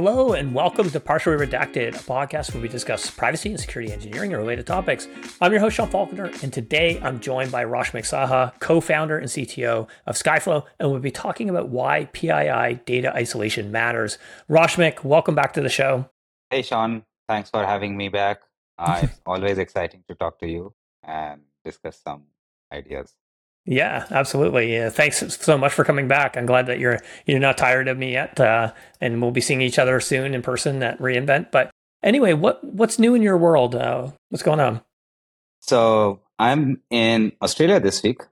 Hello, and welcome to Partially Redacted, a podcast where we discuss privacy and security engineering and related topics. I'm your host, Sean Faulkner, and today I'm joined by Roshmik Saha, co founder and CTO of Skyflow, and we'll be talking about why PII data isolation matters. Roshmik, welcome back to the show. Hey, Sean. Thanks for having me back. Uh, it's always exciting to talk to you and discuss some ideas. Yeah, absolutely. Thanks so much for coming back. I'm glad that you're you're not tired of me yet, uh, and we'll be seeing each other soon in person at reInvent. But anyway, what what's new in your world? Uh, what's going on? So I'm in Australia this week,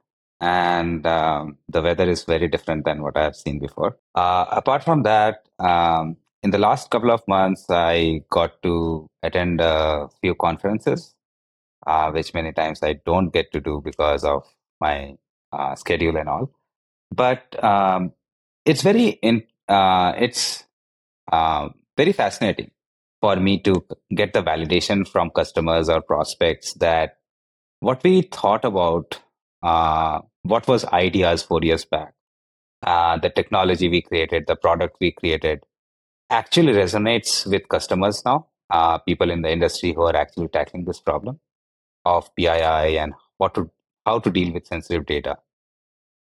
and um, the weather is very different than what I've seen before. Uh, apart from that, um, in the last couple of months, I got to attend a few conferences, uh, which many times I don't get to do because of my uh, schedule and all. But um, it's very in, uh, it's uh, very fascinating for me to get the validation from customers or prospects that what we thought about, uh, what was ideas four years back, uh, the technology we created, the product we created, actually resonates with customers now. People in the industry who are actually tackling this problem of PII and what to how to deal with sensitive data.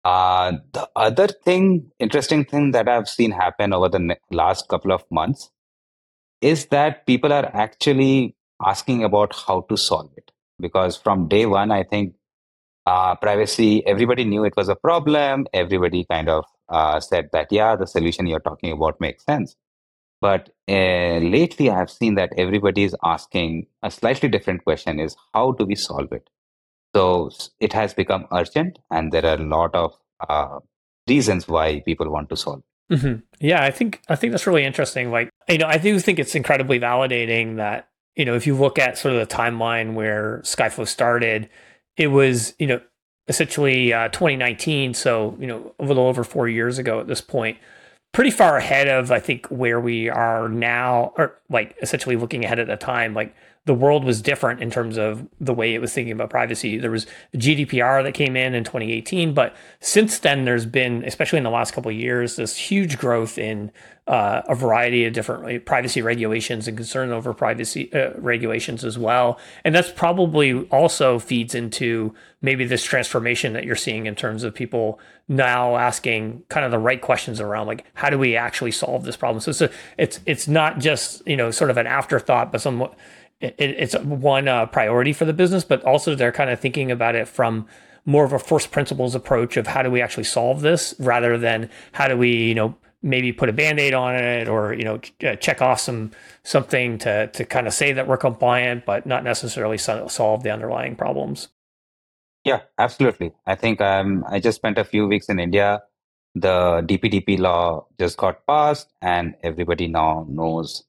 Uh, the other thing, interesting thing that I've seen happen over the ne- last couple of months is that people are actually asking about how to solve it. Because from day one, I think uh, privacy, everybody knew it was a problem. Everybody kind of uh, said that, yeah, the solution you're talking about makes sense. But uh, lately, I have seen that everybody is asking a slightly different question is how do we solve it? So it has become urgent, and there are a lot of uh, reasons why people want to solve. Mm-hmm. Yeah, I think I think that's really interesting. Like, you know, I do think it's incredibly validating that you know if you look at sort of the timeline where Skyflow started, it was you know essentially uh, 2019, so you know a little over four years ago at this point pretty far ahead of I think where we are now, or like essentially looking ahead at the time. Like the world was different in terms of the way it was thinking about privacy. There was GDPR that came in in 2018, but since then there's been, especially in the last couple of years, this huge growth in uh, a variety of different privacy regulations and concern over privacy uh, regulations as well. And that's probably also feeds into maybe this transformation that you're seeing in terms of people now asking kind of the right questions around like how do we actually solve this problem. So it's a, it's it's not just you know sort of an afterthought, but somewhat it, it's one uh, priority for the business, but also they're kind of thinking about it from more of a first principles approach of how do we actually solve this rather than how do we you know maybe put a band-aid on it or you know uh, check off some something to to kind of say that we're compliant but not necessarily solve the underlying problems. Yeah absolutely. I think um, i just spent a few weeks in india. The dpdp law just got passed and everybody now knows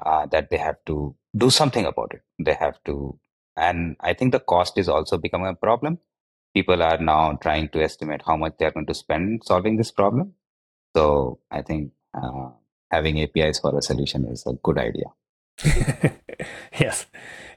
uh, that they have to do something about it they have to and i think the cost is also becoming a problem people are now trying to estimate how much they're going to spend solving this problem so I think uh, having APIs for a solution is a good idea. yes.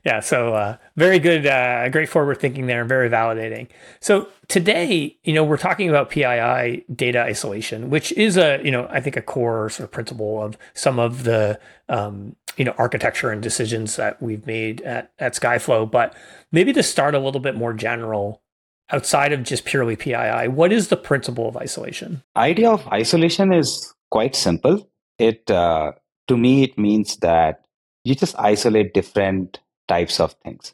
Yeah. So uh, very good, uh, great forward thinking there and very validating. So today, you know, we're talking about PII data isolation, which is a, you know, I think a core sort of principle of some of the, um, you know, architecture and decisions that we've made at, at Skyflow. But maybe to start a little bit more general, outside of just purely PII? What is the principle of isolation? Idea of isolation is quite simple. It uh, to me it means that you just isolate different types of things.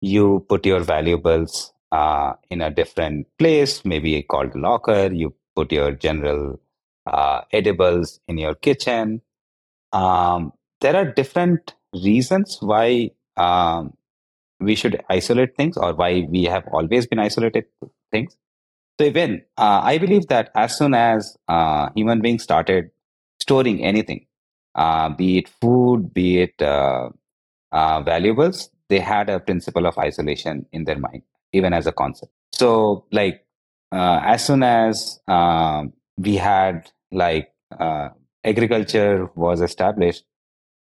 You put your valuables uh, in a different place, maybe called locker. You put your general uh, edibles in your kitchen. Um, there are different reasons why um, we should isolate things or why we have always been isolated things. So even uh, I believe that as soon as uh, human beings started storing anything, uh, be it food, be it uh, uh, valuables, they had a principle of isolation in their mind, even as a concept. So like uh, as soon as um, we had like agriculture was established,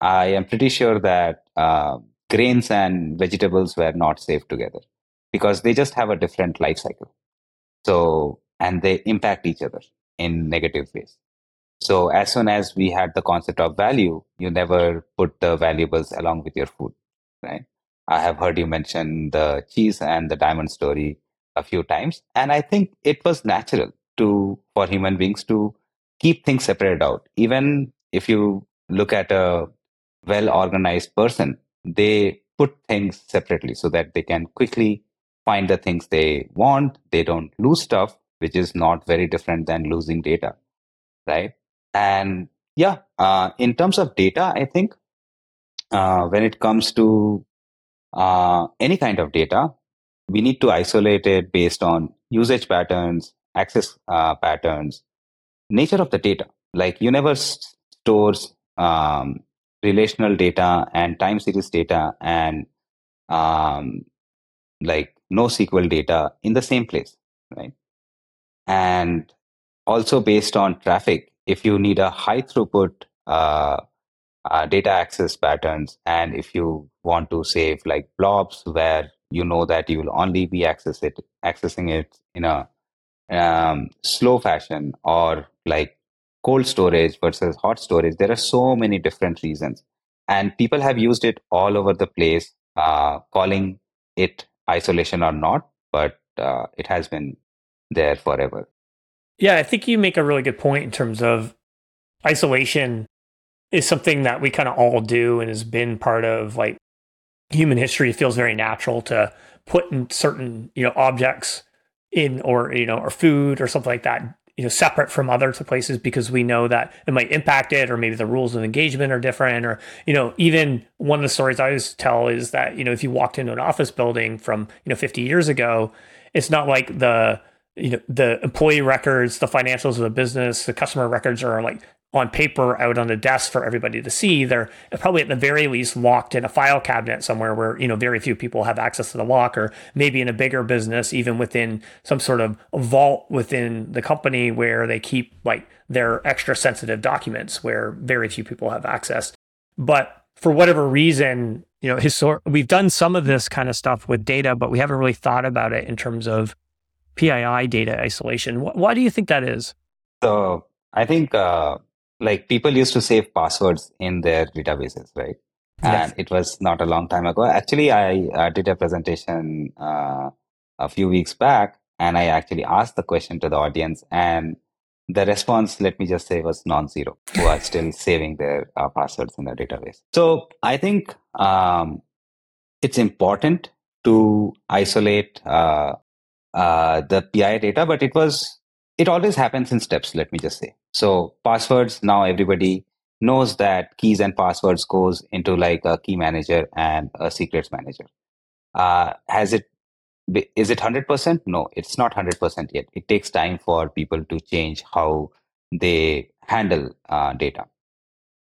I am pretty sure that uh, grains and vegetables were not safe together because they just have a different life cycle. So, and they impact each other in negative ways. So as soon as we had the concept of value, you never put the valuables along with your food, right? I have heard you mention the cheese and the diamond story a few times, and I think it was natural to for human beings to keep things separated out. Even if you look at a well organized person, they put things separately so that they can quickly find the things they want. They don't lose stuff, which is not very different than losing data, right? And yeah, uh, in terms of data, I think uh, when it comes to uh, any kind of data, we need to isolate it based on usage patterns, access uh, patterns, nature of the data. Like never stores um, relational data and time series data and um, like NoSQL data in the same place, right? And also based on traffic, if you need a high throughput uh, uh, data access patterns, and if you want to save like blobs where you know that you will only be access it, accessing it in a um, slow fashion or like cold storage versus hot storage, there are so many different reasons. And people have used it all over the place, uh, calling it isolation or not, but uh, it has been there forever. Yeah, I think you make a really good point in terms of isolation is something that we kind of all do and has been part of like human history. It feels very natural to put in certain, you know, objects in or, you know, or food or something like that you know separate from other places because we know that it might impact it or maybe the rules of engagement are different or you know even one of the stories i always tell is that you know if you walked into an office building from you know 50 years ago it's not like the you know the employee records the financials of the business the customer records are like on paper out on the desk for everybody to see. They're probably at the very least locked in a file cabinet somewhere where, you know, very few people have access to the lock or maybe in a bigger business, even within some sort of vault within the company where they keep like their extra sensitive documents where very few people have access. But for whatever reason, you know, histor- we've done some of this kind of stuff with data, but we haven't really thought about it in terms of PII data isolation. Why do you think that is? So I think uh, like people used to save passwords in their databases, right? Yes. And it was not a long time ago. Actually, I uh, did a presentation uh, a few weeks back, and I actually asked the question to the audience, and the response, let me just say, was non-zero. Who are still saving their uh, passwords in their database. So I think um, it's important to isolate uh, uh, the PI data, but it was it always happens in steps. Let me just say. So passwords now everybody knows that keys and passwords goes into like a key manager and a secrets manager. Uh, has it is it 100% no it's not 100% yet it takes time for people to change how they handle uh, data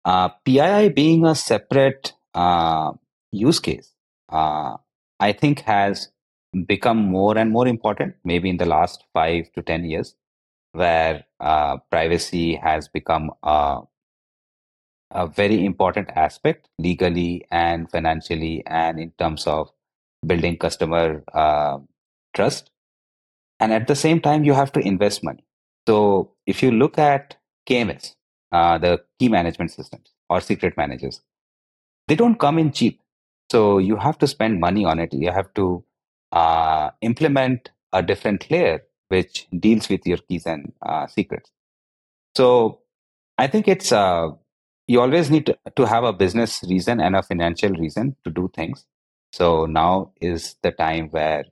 uh, pii being a separate uh, use case uh, i think has become more and more important maybe in the last 5 to 10 years where uh, privacy has become a, a very important aspect legally and financially and in terms of building customer uh, trust. And at the same time, you have to invest money. So if you look at KMS, uh, the key management systems or secret managers, they don't come in cheap. So you have to spend money on it. You have to uh, implement a different layer which deals with your keys and uh, secrets. So I think it's uh, you always need to, to have a business reason and a financial reason to do things. So now is the time where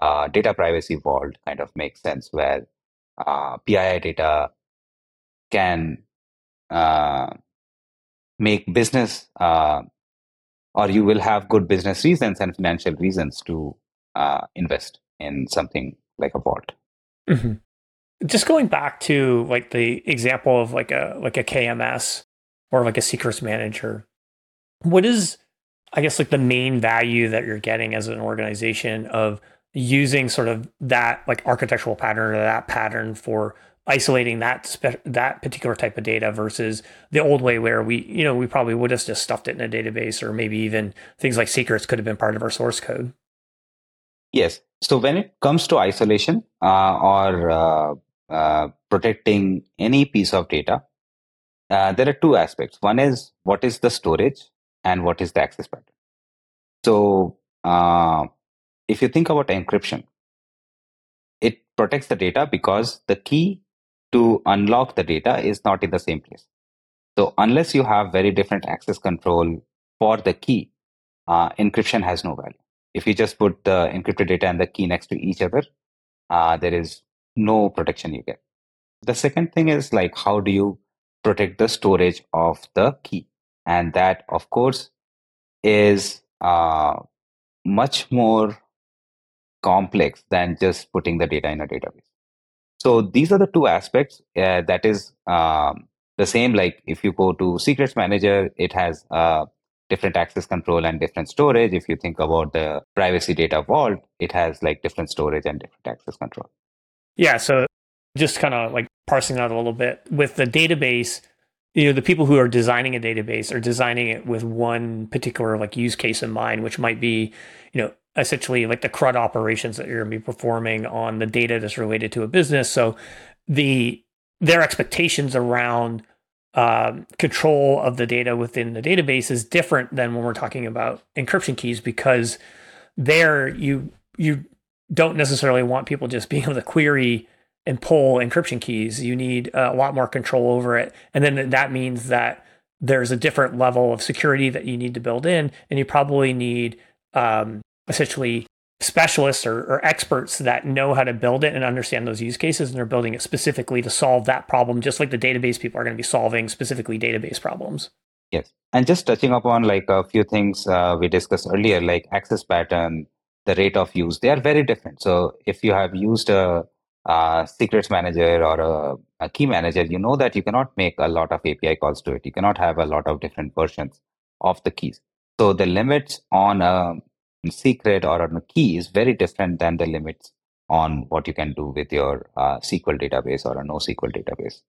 uh, data privacy vault kind of makes sense, where uh, PII data can uh, make business, uh, or you will have good business reasons and financial reasons to invest in something like a vault. Mm-hmm. Just going back to like the example of like a like a KMS or like a secrets manager, what is I guess like the main value that you're getting as an organization of using sort of that like architectural pattern or that pattern for isolating that spe- that particular type of data versus the old way where we you know we probably would have just stuffed it in a database or maybe even things like secrets could have been part of our source code Yes. So when it comes to isolation uh, or uh, uh, protecting any piece of data, uh, there are two aspects. One is what is the storage and what is the access pattern. So, uh, if you think about encryption, it protects the data because the key to unlock the data is not in the same place. So, unless you have very different access control for the key, uh, encryption has no value. If you just put the encrypted data and the key next to each other, uh, there is no protection you get. The second thing is like, how do you protect the storage of the key? And that, of course, is uh, much more complex than just putting the data in a database. So these are the two aspects uh, that is um, the same. Like if you go to Secrets Manager, it has uh, different access control and different storage. If you think about the privacy data vault, it has like different storage and different access control. Yeah. So just kind of like parsing that a little bit with the database, you know, the people who are designing a database are designing it with one particular like use case in mind, which might be, you know, essentially like the CRUD operations that you're going to be performing on the data that's related to a business. So the their expectations around um, control of the data within the database is different than when we're talking about encryption keys because there you you don't necessarily want people just being able to query and pull encryption keys. You need a lot more control over it, and then that means that there's a different level of security that you need to build in, and you probably need um, essentially specialists or, or, experts that know how to build it and understand those use cases and they're building it specifically to solve that problem just like the database people are going to be solving specifically database problems. Yes. And just touching upon like a few things uh, we discussed earlier like access pattern the rate of use they are very different. So if you have used a, a secrets manager or a, a key manager you know that you cannot make a lot of api calls to it. You cannot have a lot of different versions of the keys. So the limits on a secret or on a key is very different than the limits on what you can do with your uh, SQL database or a NoSQL database.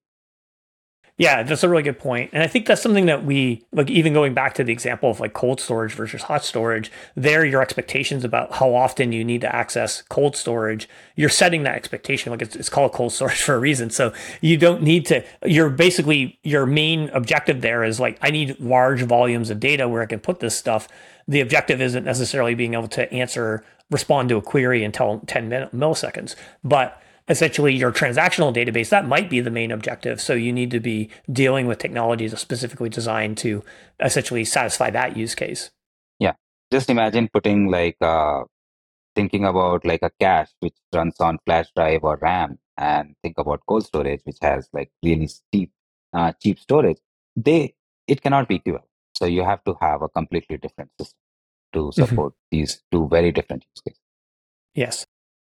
Yeah, that's a really good point. And I think that's something that we like even going back to the example of like cold storage versus hot storage, there your expectations about how often you need to access cold storage, you're setting that expectation like it's, it's called cold storage for a reason. So you don't need to you're basically your main objective there is like I need large volumes of data where I can put this stuff the objective isn't necessarily being able to answer, respond to a query in 10 milliseconds, but essentially your transactional database, that might be the main objective. So you need to be dealing with technologies specifically designed to essentially satisfy that use case. Yeah. Just imagine putting like, uh, thinking about like a cache which runs on flash drive or RAM and think about cold storage, which has like really steep, uh, cheap storage. They, it cannot be equivalent. So you have to have a completely different system to mm-hmm. support mm-hmm. these two very different use cases. Yes.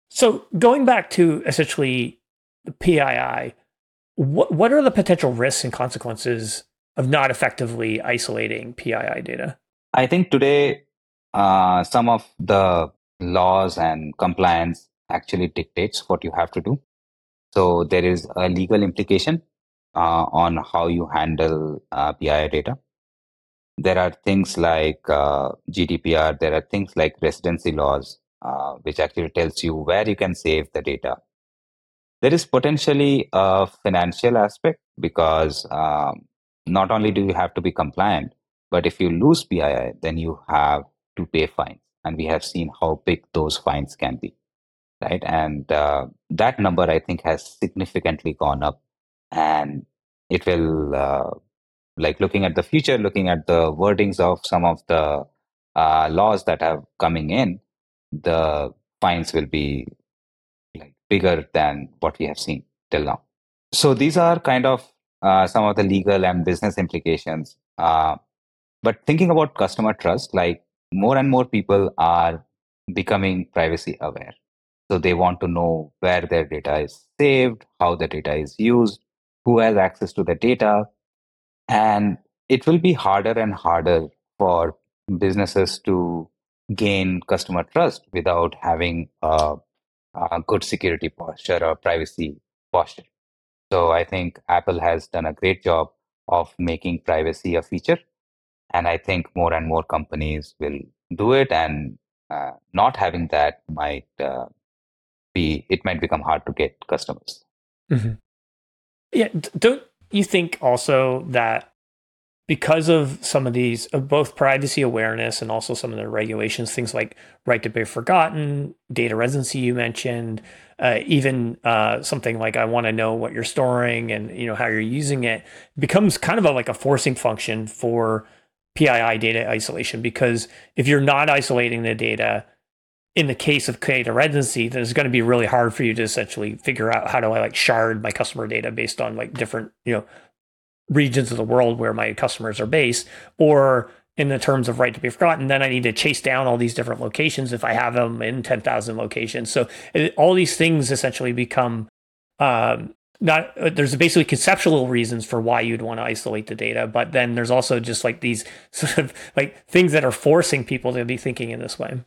So going back to essentially the PII, what what are the potential risks and consequences of not effectively isolating PII data? I think today uh, some of the laws and compliance actually dictates what you have to do. So there is a legal implication uh, on how you handle uh, PII data there are things like uh, GDPR, there are things like residency laws, uh, which actually tells you where you can save the data. There is potentially a financial aspect because um, not only do you have to be compliant, but if you lose PII, then you have to pay fines. And we have seen how big those fines can be, right? And uh, that number, I think, has significantly gone up. And it will uh, like looking at the future, looking at the wordings of some of the uh, laws that are coming in, the fines will be like bigger than what we have seen till now. So these are kind of uh, some of the legal and business implications. Uh, but thinking about customer trust, like more and more people are becoming privacy aware. So they want to know where their data is saved, how the data is used, who has access to the data, and it will be harder and harder for businesses to gain customer trust without having a, a good security posture or privacy posture. So I think Apple has done a great job of making privacy a feature. And I think more and more companies will do it. And uh, not having that might uh, be, it might become hard to get customers. Mm-hmm. Yeah. Don't you think also that because of some of these, of both privacy awareness and also some of the regulations, things like right to be forgotten, data residency you mentioned, uh, even uh, something like I want to know what you're storing and you know how you're using it becomes kind of a, like a forcing function for PII data isolation. Because if you're not isolating the data, in the case of data residency, then it's going to be really hard for you to essentially figure out how do I like shard my customer data based on like different you know regions of the world where my customers are based, or in the terms of right to be forgotten, then I need to chase down all these different locations if I have them in 10,000 locations. So it, all these things essentially become um, not, there's basically conceptual reasons for why you'd want to isolate the data, but then there's also just like these sort of like things that are forcing people to be thinking in this way.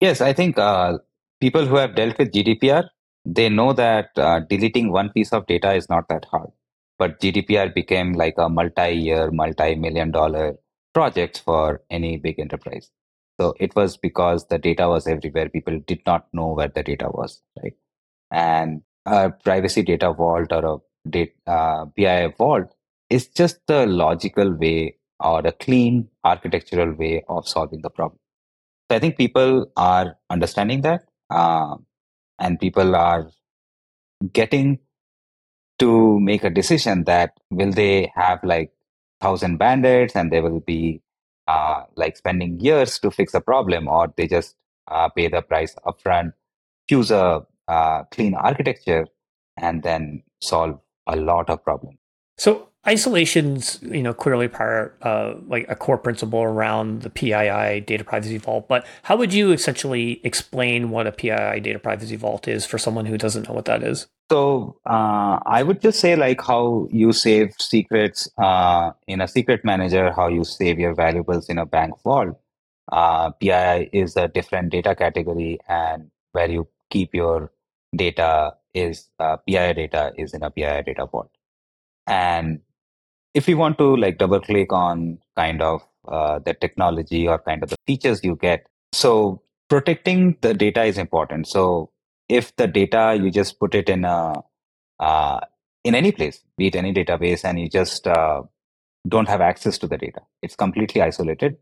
Yes, I think uh, people who have dealt with GDPR, they know that uh, deleting one piece of data is not that hard. But GDPR became like a multi-year, multi-million dollar project for any big enterprise. So it was because the data was everywhere. People did not know where the data was, right? And a privacy data vault or a data, uh, PII vault is just the logical way or a clean architectural way of solving the problem. So I think people are understanding that, uh, and people are getting to make a decision that will they have like thousand bandits and they will be uh, like spending years to fix a problem, or they just uh, pay the price upfront, choose a uh, clean architecture, and then solve a lot of problems. So isolation's you know clearly part uh, like a core principle around the PII data privacy vault. But how would you essentially explain what a PII data privacy vault is for someone who doesn't know what that is? So uh, I would just say like how you save secrets uh, in a secret manager, how you save your valuables in a bank vault. Uh, PII is a different data category, and where you keep your data is uh, PII data is in a PII data vault. And if you want to like double click on kind of uh, the technology or kind of the features you get, so protecting the data is important. So if the data you just put it in a uh, in any place, be it any database, and you just uh, don't have access to the data, it's completely isolated.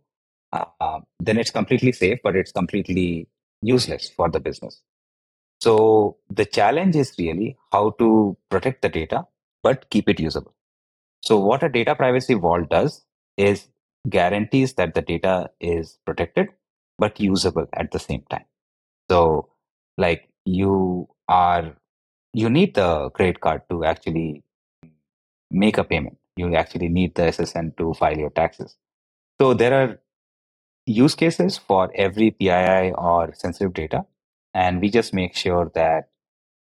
Uh, then it's completely safe, but it's completely useless for the business. So the challenge is really how to protect the data but keep it usable. So what a data privacy vault does is guarantees that the data is protected but usable at the same time. So like you are you need the credit card to actually make a payment. You actually need the SSN to file your taxes. So there are use cases for every PII or sensitive data, and we just make sure that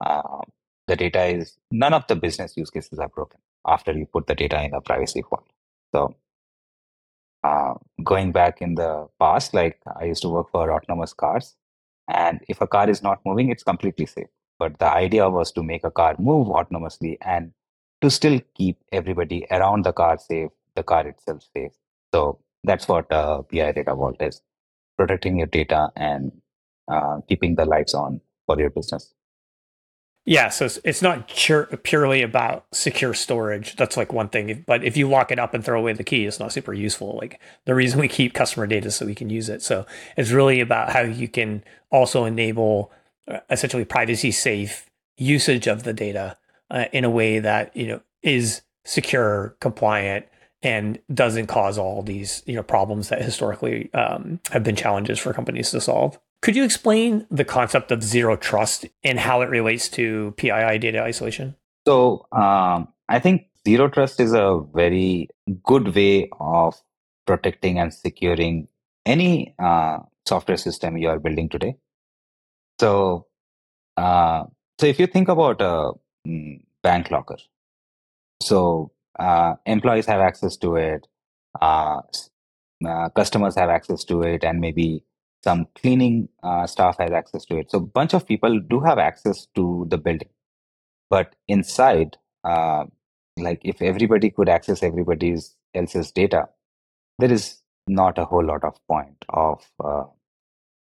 uh, the data is none of the business use cases are broken after you put the data in a privacy vault. So uh, going back in the past, like I used to work for autonomous cars, and if a car is not moving, it's completely safe. But the idea was to make a car move autonomously and to still keep everybody around the car safe, the car itself safe. So that's what uh, PI Data Vault is protecting your data and uh, keeping the lights on for your business. Yeah, so it's, it's not purely about secure storage. That's like one thing. But if you lock it up and throw away the key, it's not super useful. Like the reason we keep customer data so we can use it. So it's really about how you can also enable uh, essentially privacy safe usage of the data uh, in a way that you know is secure, compliant, and doesn't cause all these you know problems that historically um, have been challenges for companies to solve. Could you explain the concept of zero trust and how it relates to PII data isolation? So, um, I think zero trust is a very good way of protecting and securing any uh, software system you are building today. So, uh, so if you think about a mm, bank locker, so uh, employees have access to it, uh, uh, customers have access to it, and maybe some cleaning uh, staff has access to it. So a bunch of people do have access to the building. But inside, uh, like if everybody could access everybody's else's data, there is not a whole lot of point of uh,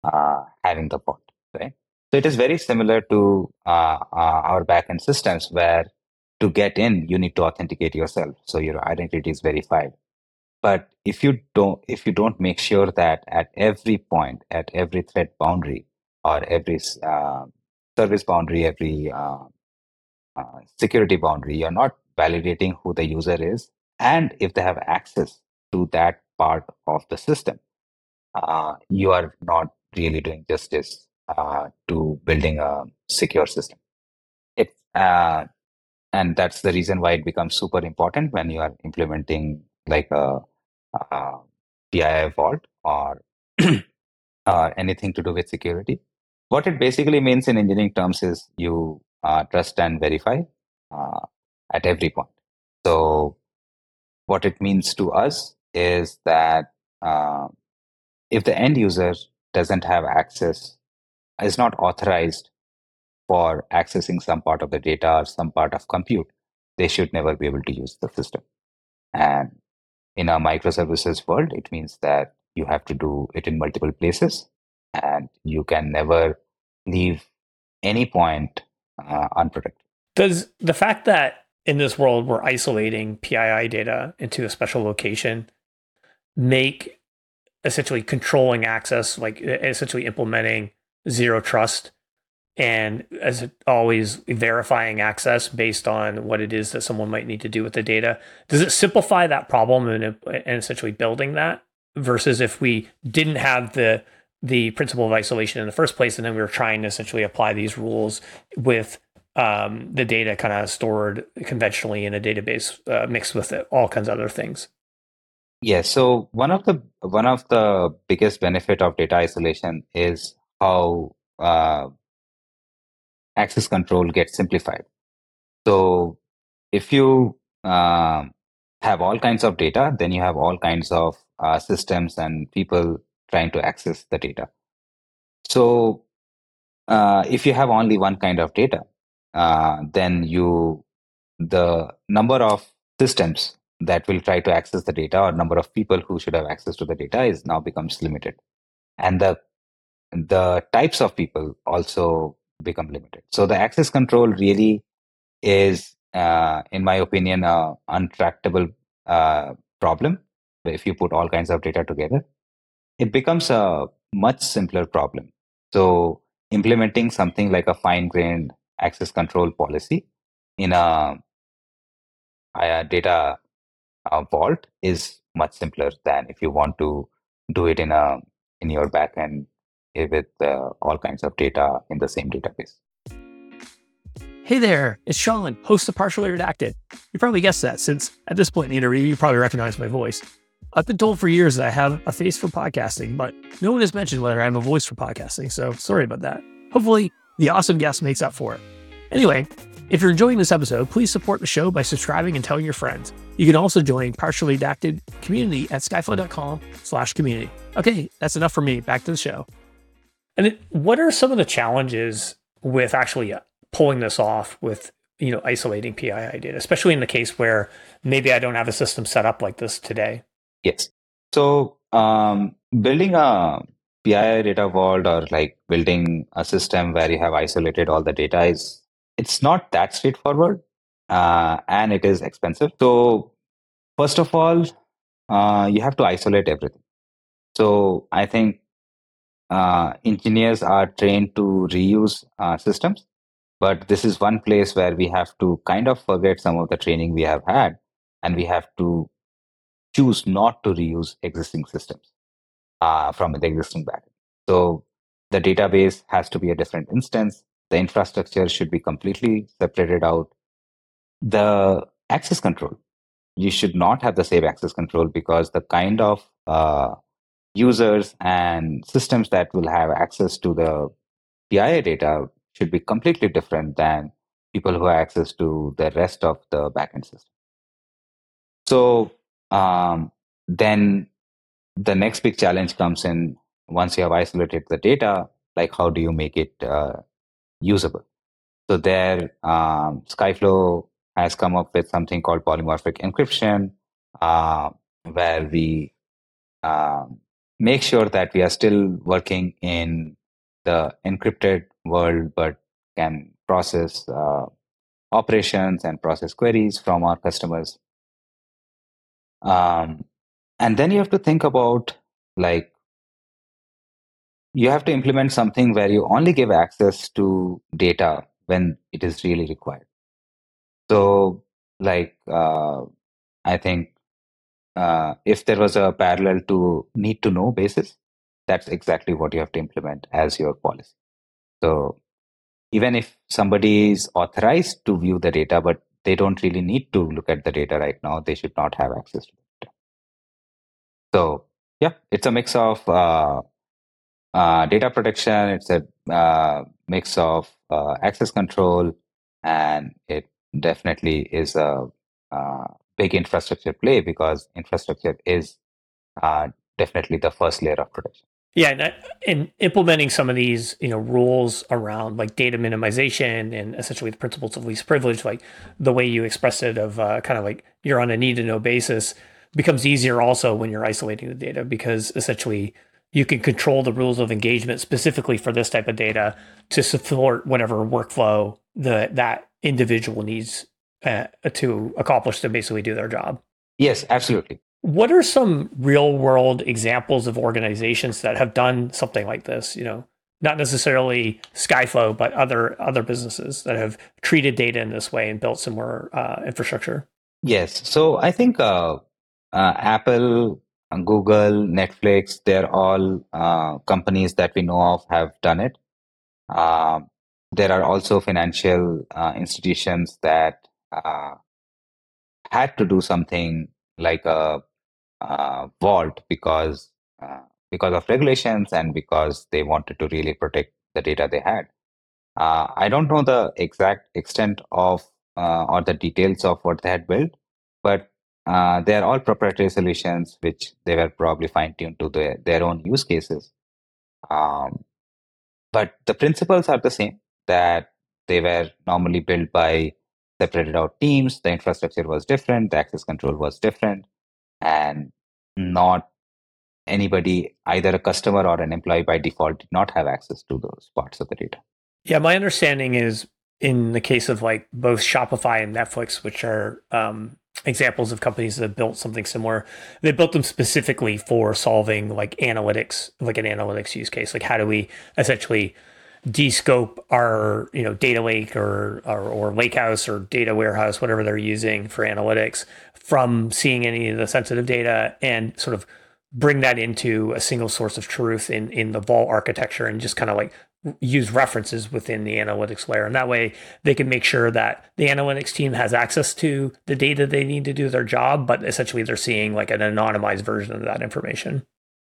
uh having the vault, right? So it is very similar to uh, uh, our backend systems where to get in, you need to authenticate yourself. So your identity is verified. But if you don't, if you don't make sure that at every point, at every thread boundary, or every uh, service boundary, every uh, uh, security boundary, you're not validating who the user is and if they have access to that part of the system, uh, you are not really doing justice uh, to building a secure system. It, uh, and that's the reason why it becomes super important when you are implementing like a, a PII vault or uh, anything to do with security. What it basically means in engineering terms is you uh, trust and verify uh, at every point. So, what it means to us is that uh, if the end user doesn't have access, is not authorized for accessing some part of the data or some part of compute, they should never be able to use the system. And in a microservices world, it means that you have to do it in multiple places and you can never leave any point uh, unprotected. Does the fact that in this world we're isolating PII data into a special location make essentially controlling access, like essentially implementing zero trust and as always verifying access based on what it is that someone might need to do with the data. Does it simplify that problem and, and essentially building that versus if we didn't have the the principle of isolation in the first place and then we were trying to essentially apply these rules with um, the data kind of stored conventionally in a database uh, mixed with it, all kinds of other things? Yeah so one of the one of the biggest benefit of data isolation is how uh, access control gets simplified. So if you um, have all kinds of data, then you have all kinds of uh, systems and people trying to access the data. So uh, if you have only one kind of data, uh, then you the number of systems that will try to access the data or number of people who should have access to the data is now becomes limited and the the types of people also become limited. So the access control really is, uh, in my opinion, a untractable uh, problem. If you put all kinds of data together, it becomes a much simpler problem. So implementing something like a fine-grained access control policy in a, a data uh, vault is much simpler than if you want to do it in a in your backend with uh, all kinds of data in the same database. Hey there, it's Sean, host of Partially Redacted. You probably guessed that since at this point in the interview, you probably recognize my voice. I've been told for years that I have a face for podcasting, but no one has mentioned whether I have a voice for podcasting, so sorry about that. Hopefully, the awesome guest makes up for it. Anyway, if you're enjoying this episode, please support the show by subscribing and telling your friends. You can also join Partially Redacted community at skyflow.com slash community. Okay, that's enough for me. Back to the show. And what are some of the challenges with actually uh, pulling this off with you know isolating PII data, especially in the case where maybe I don't have a system set up like this today? Yes. So um, building a PII data vault or like building a system where you have isolated all the data is it's not that straightforward uh, and it is expensive. So first of all, uh, you have to isolate everything. So I think uh, engineers are trained to reuse uh, systems, but this is one place where we have to kind of forget some of the training we have had, and we have to choose not to reuse existing systems uh, from the existing backend. So the database has to be a different instance. The infrastructure should be completely separated out. The access control, you should not have the same access control because the kind of uh, users and systems that will have access to the PII data should be completely different than people who have access to the rest of the backend system. So um, then the next big challenge comes in once you have isolated the data, like how do you make it uh, usable? So there, um, Skyflow has come up with something called polymorphic encryption, uh, where we um, make sure that we are still working in the encrypted world, but can process uh, operations and process queries from our customers. Um, and then you have to think about like you have to implement something where you only give access to data when it is really required. So, like, uh, I think uh, if there was a parallel to need to know basis, that's exactly what you have to implement as your policy. So, even if somebody is authorized to view the data, but they don't really need to look at the data right now, they should not have access to data. So, yeah, it's a mix of uh, uh, data protection, it's a uh, mix of uh, access control, and it definitely is a uh, big infrastructure play because infrastructure is uh, definitely the first layer of protection. Yeah, and, and, implementing some of these, you know, rules around like data minimization and essentially the principles of least privilege, like the way you express it, of uh, kind of like you're on a need to know basis, becomes easier also when you're isolating the data because essentially you can control the rules of engagement specifically for this type of data to support whatever workflow the that individual needs uh, to accomplish to basically do their job. Yes, absolutely. What are some real world examples of organizations that have done something like this? You know, not necessarily Skyflow, but other other businesses that have treated data in this way and built similar uh, infrastructure. Yes, so I think uh, uh Apple Google, Netflix, they're all uh, companies that we know of have done it. Uh, there are also financial uh, institutions that uh, had to do something like a, a vault because uh, because of regulations and because they wanted to really protect the data they had. Uh, I don't know the exact extent of or the details of what they had built, but uh, they're all proprietary solutions, which they were probably fine tuned to their, their own use cases. Um, but the principles are the same that they were normally built by separated out teams. The infrastructure was different, the access control was different, and not anybody, either a customer or an employee by default, did not have access to those parts of the data. Yeah, my understanding is in the case of like both Shopify and Netflix, which are um, examples of companies that built something similar. They built them specifically for solving like analytics, like an analytics use case. Like how do we essentially descope our you know data lake or, or or lakehouse or data warehouse, whatever they're using for analytics, from seeing any of the sensitive data and sort of bring that into a single source of truth in in the vault architecture and just kind of like use references within the analytics layer. And that way they can make sure that the analytics team has access to the data they need to do their job, but essentially they're seeing like an anonymized version of that information.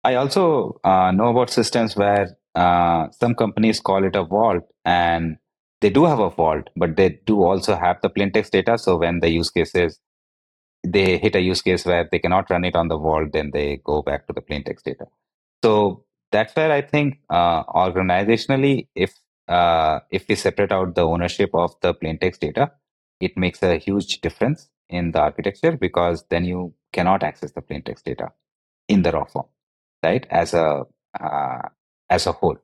I also uh, know about systems where uh, some companies call it a vault and they do have a vault, but they do also have the plain text data. So when the use cases, they hit a use case where they cannot run it on the vault, then they go back to the plain text data. So that's where I think uh, organizationally, if uh, if we separate out the ownership of the plain text data, it makes a huge difference in the architecture because then you cannot access the plain text data in the raw form, right? As a uh, as a whole.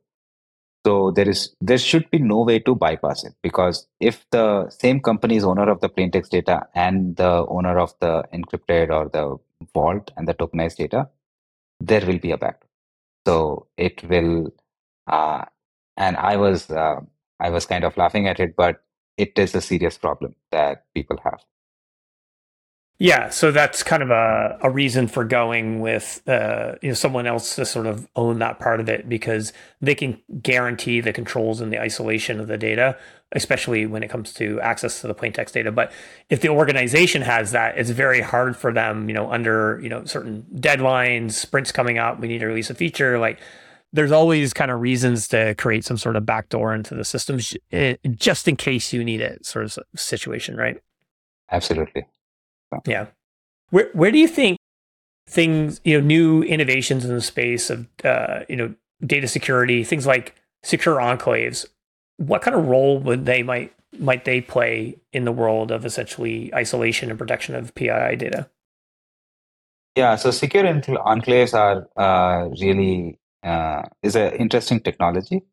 So there is there should be no way to bypass it because if the same company is owner of the plaintext data and the owner of the encrypted or the vault and the tokenized data, there will be a backdoor. So it will, uh, and I was uh, I was kind of laughing at it, but it is a serious problem that people have. Yeah, so that's kind of a, a reason for going with uh, you know someone else to sort of own that part of it because they can guarantee the controls and the isolation of the data, especially when it comes to access to the plain text data. But if the organization has that, it's very hard for them, you know, under you know certain deadlines, sprints coming up, we need to release a feature, like there's always kind of reasons to create some sort of backdoor into the systems eh, just in case you need it sort of situation, right? Absolutely. Yeah. Where where do you think things, you know, new innovations in the space of uh, you know, data security, things like secure enclaves, what kind of role would they might might they play in the world of essentially isolation and protection of PII data? Yeah, so secure enclaves are uh, really uh, is an interesting technology.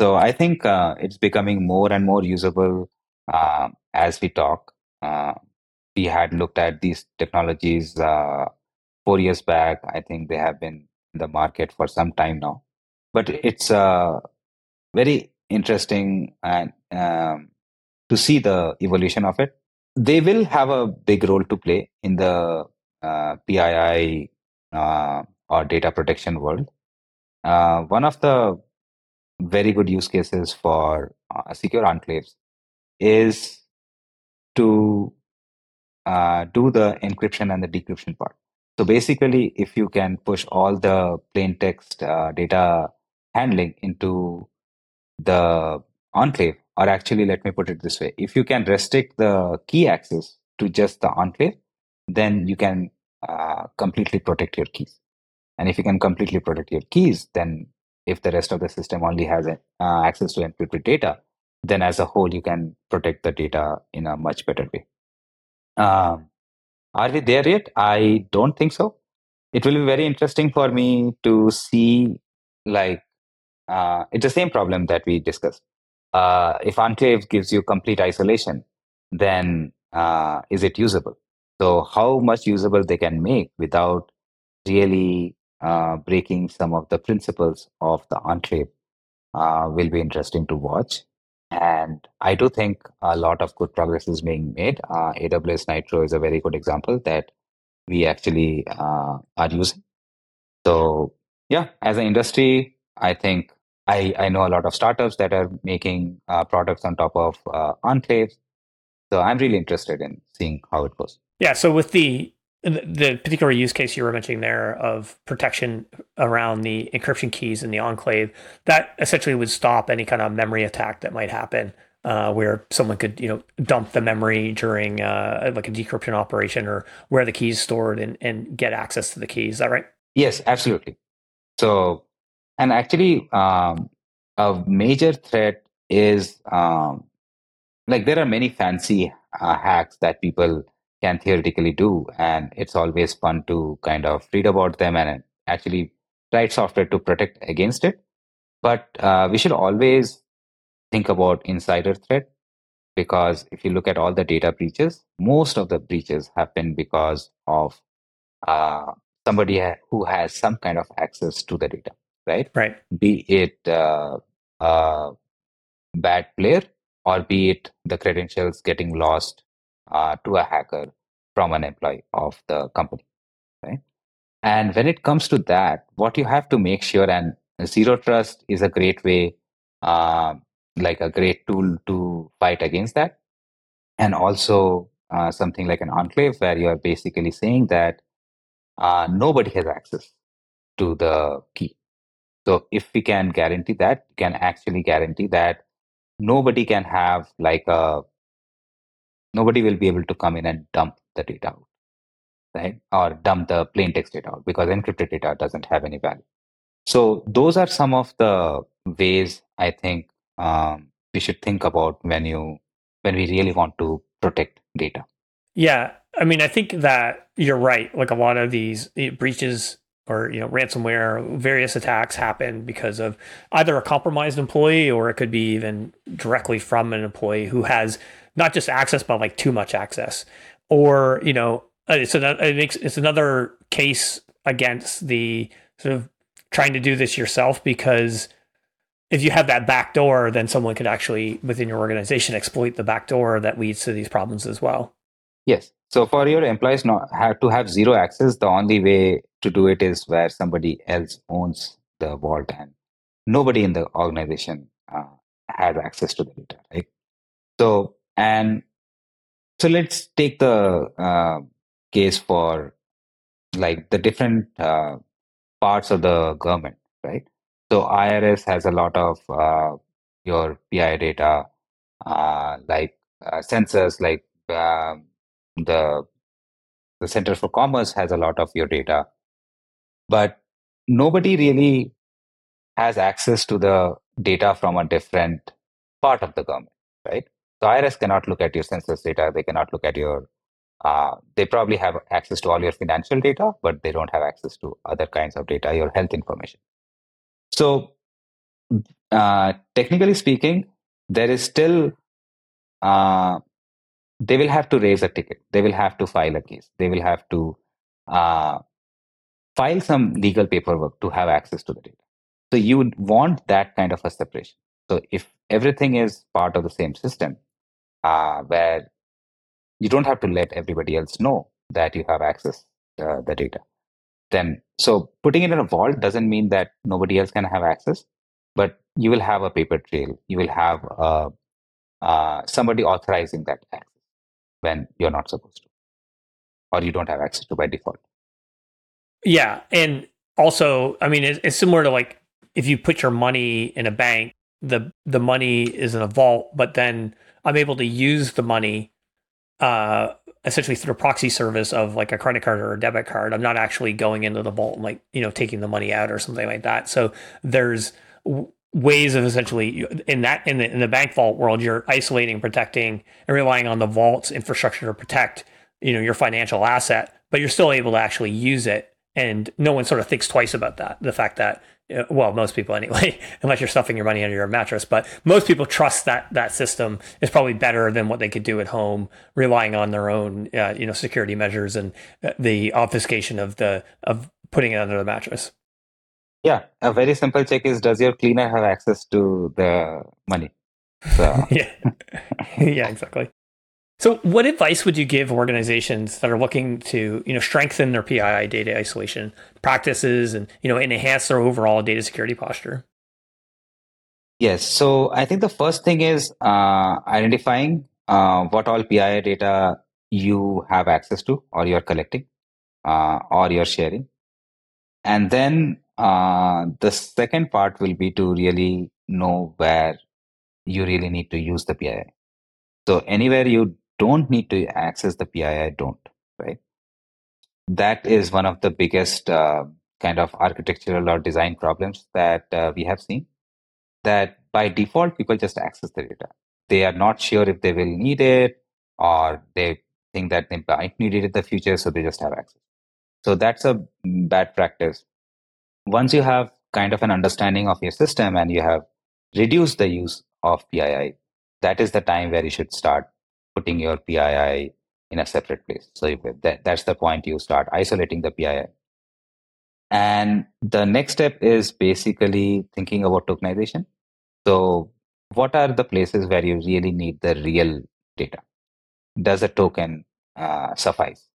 So I think uh, it's becoming more and more usable uh, as we talk. We had looked at these technologies uh, four years back. I think they have been in the market for some time now. But it's uh, very interesting and um, to see the evolution of it. They will have a big role to play in the uh, PII uh, or data protection world. Uh, one of the very good use cases for uh, secure enclaves is to uh, do the encryption and the decryption part. So basically, if you can push all the plain text uh, data handling into the enclave, or actually, let me put it this way if you can restrict the key access to just the enclave, then you can uh, completely protect your keys. And if you can completely protect your keys, then if the rest of the system only has uh, access to encrypted data, then as a whole, you can protect the data in a much better way. Um, are we there yet? I don't think so. It will be very interesting for me to see, like, uh, it's the same problem that we discussed. Uh, if Enclave gives you complete isolation, then uh, is it usable? So, how much usable they can make without really uh, breaking some of the principles of the enclave uh, will be interesting to watch. And I do think a lot of good progress is being made. Uh, AWS Nitro is a very good example that we actually uh, are using. So, yeah, as an industry, I think I, I know a lot of startups that are making uh, products on top of uh, enclaves. So I'm really interested in seeing how it goes. Yeah. So with the the particular use case you were mentioning there of protection around the encryption keys in the enclave, that essentially would stop any kind of memory attack that might happen, uh, where someone could you know dump the memory during uh, like a decryption operation or where the keys stored and, and get access to the keys. Is that right? Yes, absolutely. So, and actually, um, a major threat is um, like there are many fancy uh, hacks that people can theoretically do. And it's always fun to kind of read about them and actually write software to protect against it. But uh, we should always think about insider threat because if you look at all the data breaches, most of the breaches happen because of uh, somebody who has some kind of access to the data, right? Right. Be it uh, a bad player or be it the credentials getting lost uh, to a hacker from an employee of the company right? And when it comes to that what you have to make sure and zero trust is a great way uh, like a great tool to fight against that. And also uh, something like an enclave where you are basically saying that uh, nobody has access to the key. So if we can guarantee that we can actually guarantee that nobody can have like a nobody will be able to come in and dump the data out, right? Or dump the plain text data out because encrypted data doesn't have any value. So those are some of the ways I think um, we should think about when you when we really want to protect data. Yeah, I mean, I think that you're right. Like a lot of these breaches or you know ransomware various attacks happen because of either a compromised employee or it could be even directly from an employee who has not just access but like too much access. Or you know uh, it's makes it's another case against the sort of trying to do this yourself because if you have that back door then someone could actually within your organization exploit the back door that leads to these problems as well. Yes. So for your employees not have to have zero access the only way to do it is where somebody else owns the vault and nobody in the organization uh, has access to the data right? So and so let's take the uh, case for like the different uh, parts of the government right so irs has a lot of uh, your pi data uh, like uh, sensors like um, the the center for commerce has a lot of your data but nobody really has access to the data from a different part of the government, right? So IRS cannot look at your census data. They cannot look at your, uh, they probably have access to all your financial data, but they don't have access to other kinds of data, your health information. So uh, technically speaking, there is still uh, they will have to raise a ticket. They will have to file a case. They will have to uh, file some legal paperwork to have access to the data. So you want that kind of a separation. So if everything is part of the same system, uh, where you don't have to let everybody else know that you have access to uh, the data, then so putting it in a vault doesn't mean that nobody else can have access, but you will have a paper trail. You will have uh, uh, somebody authorizing that access when you're not supposed to, or you don't have access to by default. Yeah, and also, I mean, it's, it's similar to like if you put your money in a bank, the the money is in a vault, but then I'm able to use the money uh, essentially through a proxy service of like a credit card or a debit card. I'm not actually going into the vault and like you know taking the money out or something like that. So there's w- ways of essentially in that in the in the bank vault world, you're isolating, protecting, and relying on the vault's infrastructure to protect you know your financial asset, but you're still able to actually use it. And no one sort of thinks twice about that. The fact that well, most people anyway, unless you're stuffing your money under your mattress. But most people trust that that system is probably better than what they could do at home, relying on their own, uh, you know, security measures and uh, the obfuscation of the of putting it under the mattress. Yeah, a very simple check is: Does your cleaner have access to the money? So. yeah, yeah, exactly. So, what advice would you give organizations that are looking to, you know, strengthen their PII data isolation practices and, you know, enhance their overall data security posture? Yes. So, I think the first thing is uh, identifying uh, what all PII data you have access to, or you're collecting, uh, or you're sharing, and then uh, the second part will be to really know where you really need to use the PII. So anywhere you don't need to access the PII don't, right? That is one of the biggest uh, kind of architectural or design problems that uh, we have seen. That by default, people just access the data. They are not sure if they will need it or they think that they might need it in the future, so they just have access. So that's a bad practice. Once you have kind of an understanding of your system and you have reduced the use of PII, that is the time where you should start putting your PII in a separate place. So that, that's the point you start isolating the PII. And the next step is basically thinking about tokenization. So, what are the places where you really need the real data? Does a token uh, suffice?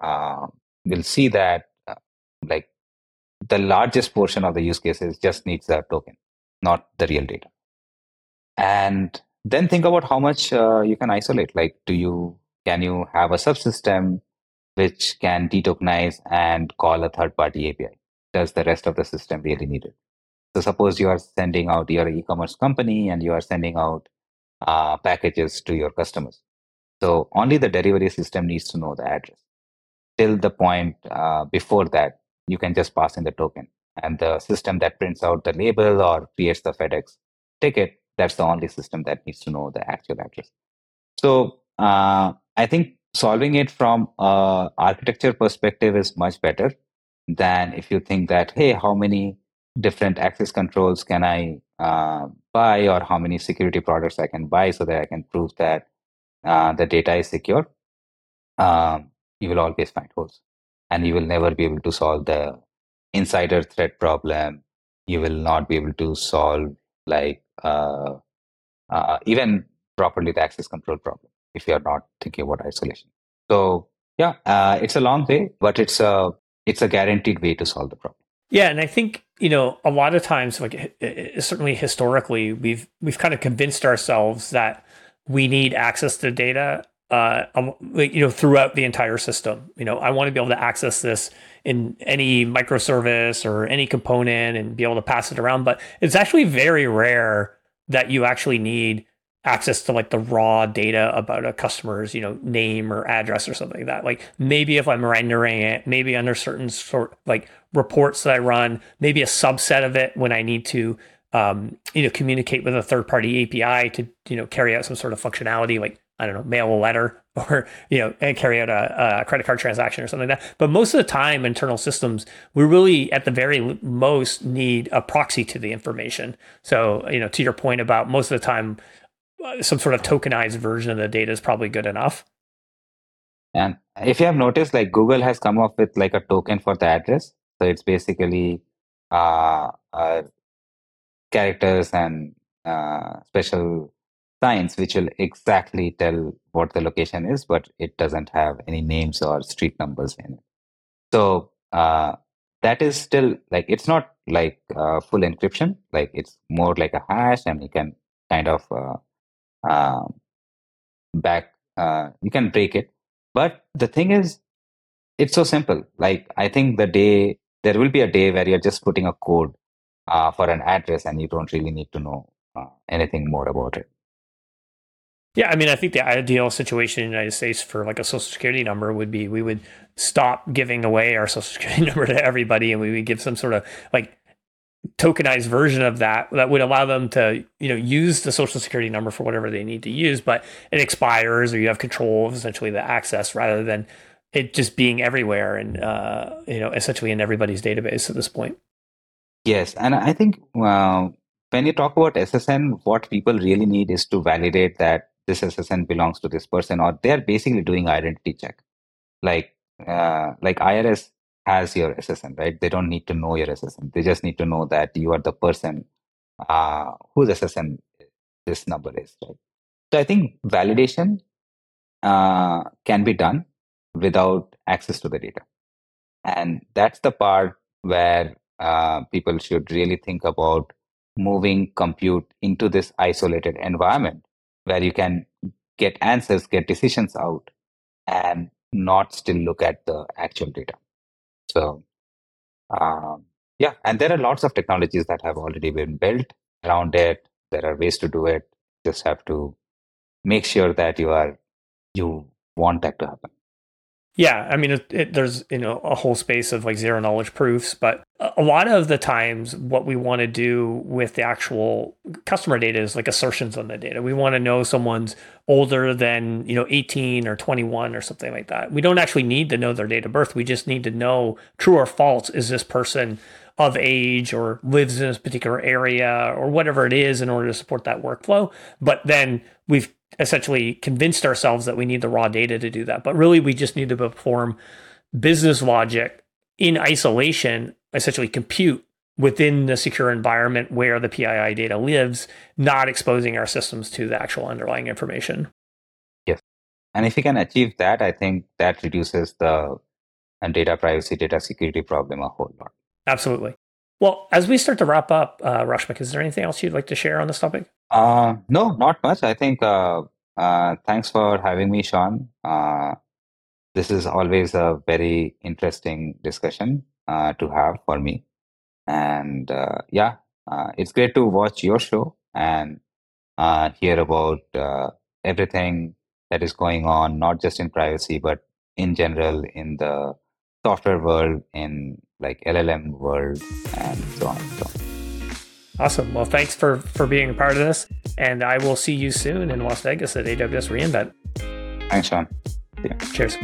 Uh, we'll see that uh, like the largest portion of the use cases just needs a token, not the real data. And then think about how much uh, you can isolate. Like, do you can you have a subsystem which can detokenize and call a third-party API? Does the rest of the system really need it? So, suppose you are sending out your e-commerce company and you are sending out uh, packages to your customers. So, only the delivery system needs to know the address. Till the point uh, before that, you can just pass in the token, and the system that prints out the label or creates the FedEx ticket that's the only system that needs to know the actual address. So uh, I think solving it from architecture perspective is much better than if you think that hey, how many different access controls can I uh, buy, or how many security products I can buy so that I can prove that uh, the data is secure. Um, you will always find holes, and you will never be able to solve the insider threat problem. You will not be able to solve like even properly the access control problem if you're not thinking about isolation. So yeah, uh, it's a long way, but it's a it's a guaranteed way to solve the problem. Yeah, and I think you know a lot of times, like certainly historically, we've we've kind of convinced ourselves that we need access to data, uh, um, you know, throughout the entire system. You know, I want to be able to access this in any microservice or any component and be able to pass it around. But it's actually very rare that you actually need access to like the raw data about a customer's, you know, name or address or something like that. Like maybe if I'm rendering it, maybe under certain sort like reports that I run, maybe a subset of it when I need to um, you know, communicate with a third party API to, you know, carry out some sort of functionality like I don't know, mail a letter or, you know, and carry out a, a, credit card transaction or something like that. But most of the time, internal systems, we really, at the very most, need a proxy to the information. So, you know, to your point about most of the time, uh, some sort of tokenized version of the data is probably good enough. And if you have noticed, like Google has come up with like a token for the address. So it's basically uh, uh, characters and uh, special signs which will exactly tell what the location is, but it doesn't have any names or street numbers in it. So uh, that is still like it's not like uh, full encryption. Like it's more like a hash, and you can kind of uh, um, back. Uh, you can break it, but the thing is, it's so simple. Like I think the day there will be a day where you're just putting a code uh, for an address, and you don't really need to know uh, anything more about it. Yeah, I mean, I think the ideal situation in the United States for like a social security number would be we would stop giving away our social security number to everybody and we would give some sort of like tokenized version of that that would allow them to you know use the social security number for whatever they need to use but it expires or you have control of essentially the access rather than it just being everywhere and uh, you know essentially in everybody's database at this point. Yes and i think when you talk about ssn what people really need is to validate that this SSN belongs to this person, or they're basically doing identity check. Like uh, like IRS has your SSN, right? They don't need to know your SSN. They just need to know that you are the person uh, whose SSN this number is, right? So I think validation uh, can be done without access to the data, and that's the part where uh, people should really think about moving compute into this isolated environment where you can get answers, get decisions out, and not still look at the actual data. So, um, yeah, and there are lots of technologies that have already been built around it. There are ways to do it. Just have to make sure that you are you want that to happen. Yeah, I mean, it, it, there's you know a whole space of like zero knowledge proofs, but a lot of the times, what we want to do with the actual customer data is like assertions on the data. We want to know someone's older than you know 18 or 21 or something like that. We don't actually need to know their date of birth. We just need to know true or false is this person of age or lives in a particular area or whatever it is in order to support that workflow. But then we've essentially convinced ourselves that we need the raw data to do that. But really, we just need to perform business logic in isolation, essentially compute within the secure environment where the PII data lives, not exposing our systems to the actual underlying information. Yes. And if we can achieve that, I think that reduces the uh, data privacy, data security problem a whole lot. Absolutely. Well, as we start to wrap up, uh, Roshmik, is there anything else you'd like to share on this topic? Uh, no, not much. I think uh, uh, thanks for having me, Sean. Uh, this is always a very interesting discussion uh, to have for me. And uh, yeah, it's great to watch your show and hear about everything that is going on, not just in privacy, but in general in the software world, in like LLM world, and so on. and So. On. Awesome. Well, thanks for for being a part of this, and I will see you soon in Las Vegas at AWS reInvent. Thanks, Sean. Yeah. Cheers.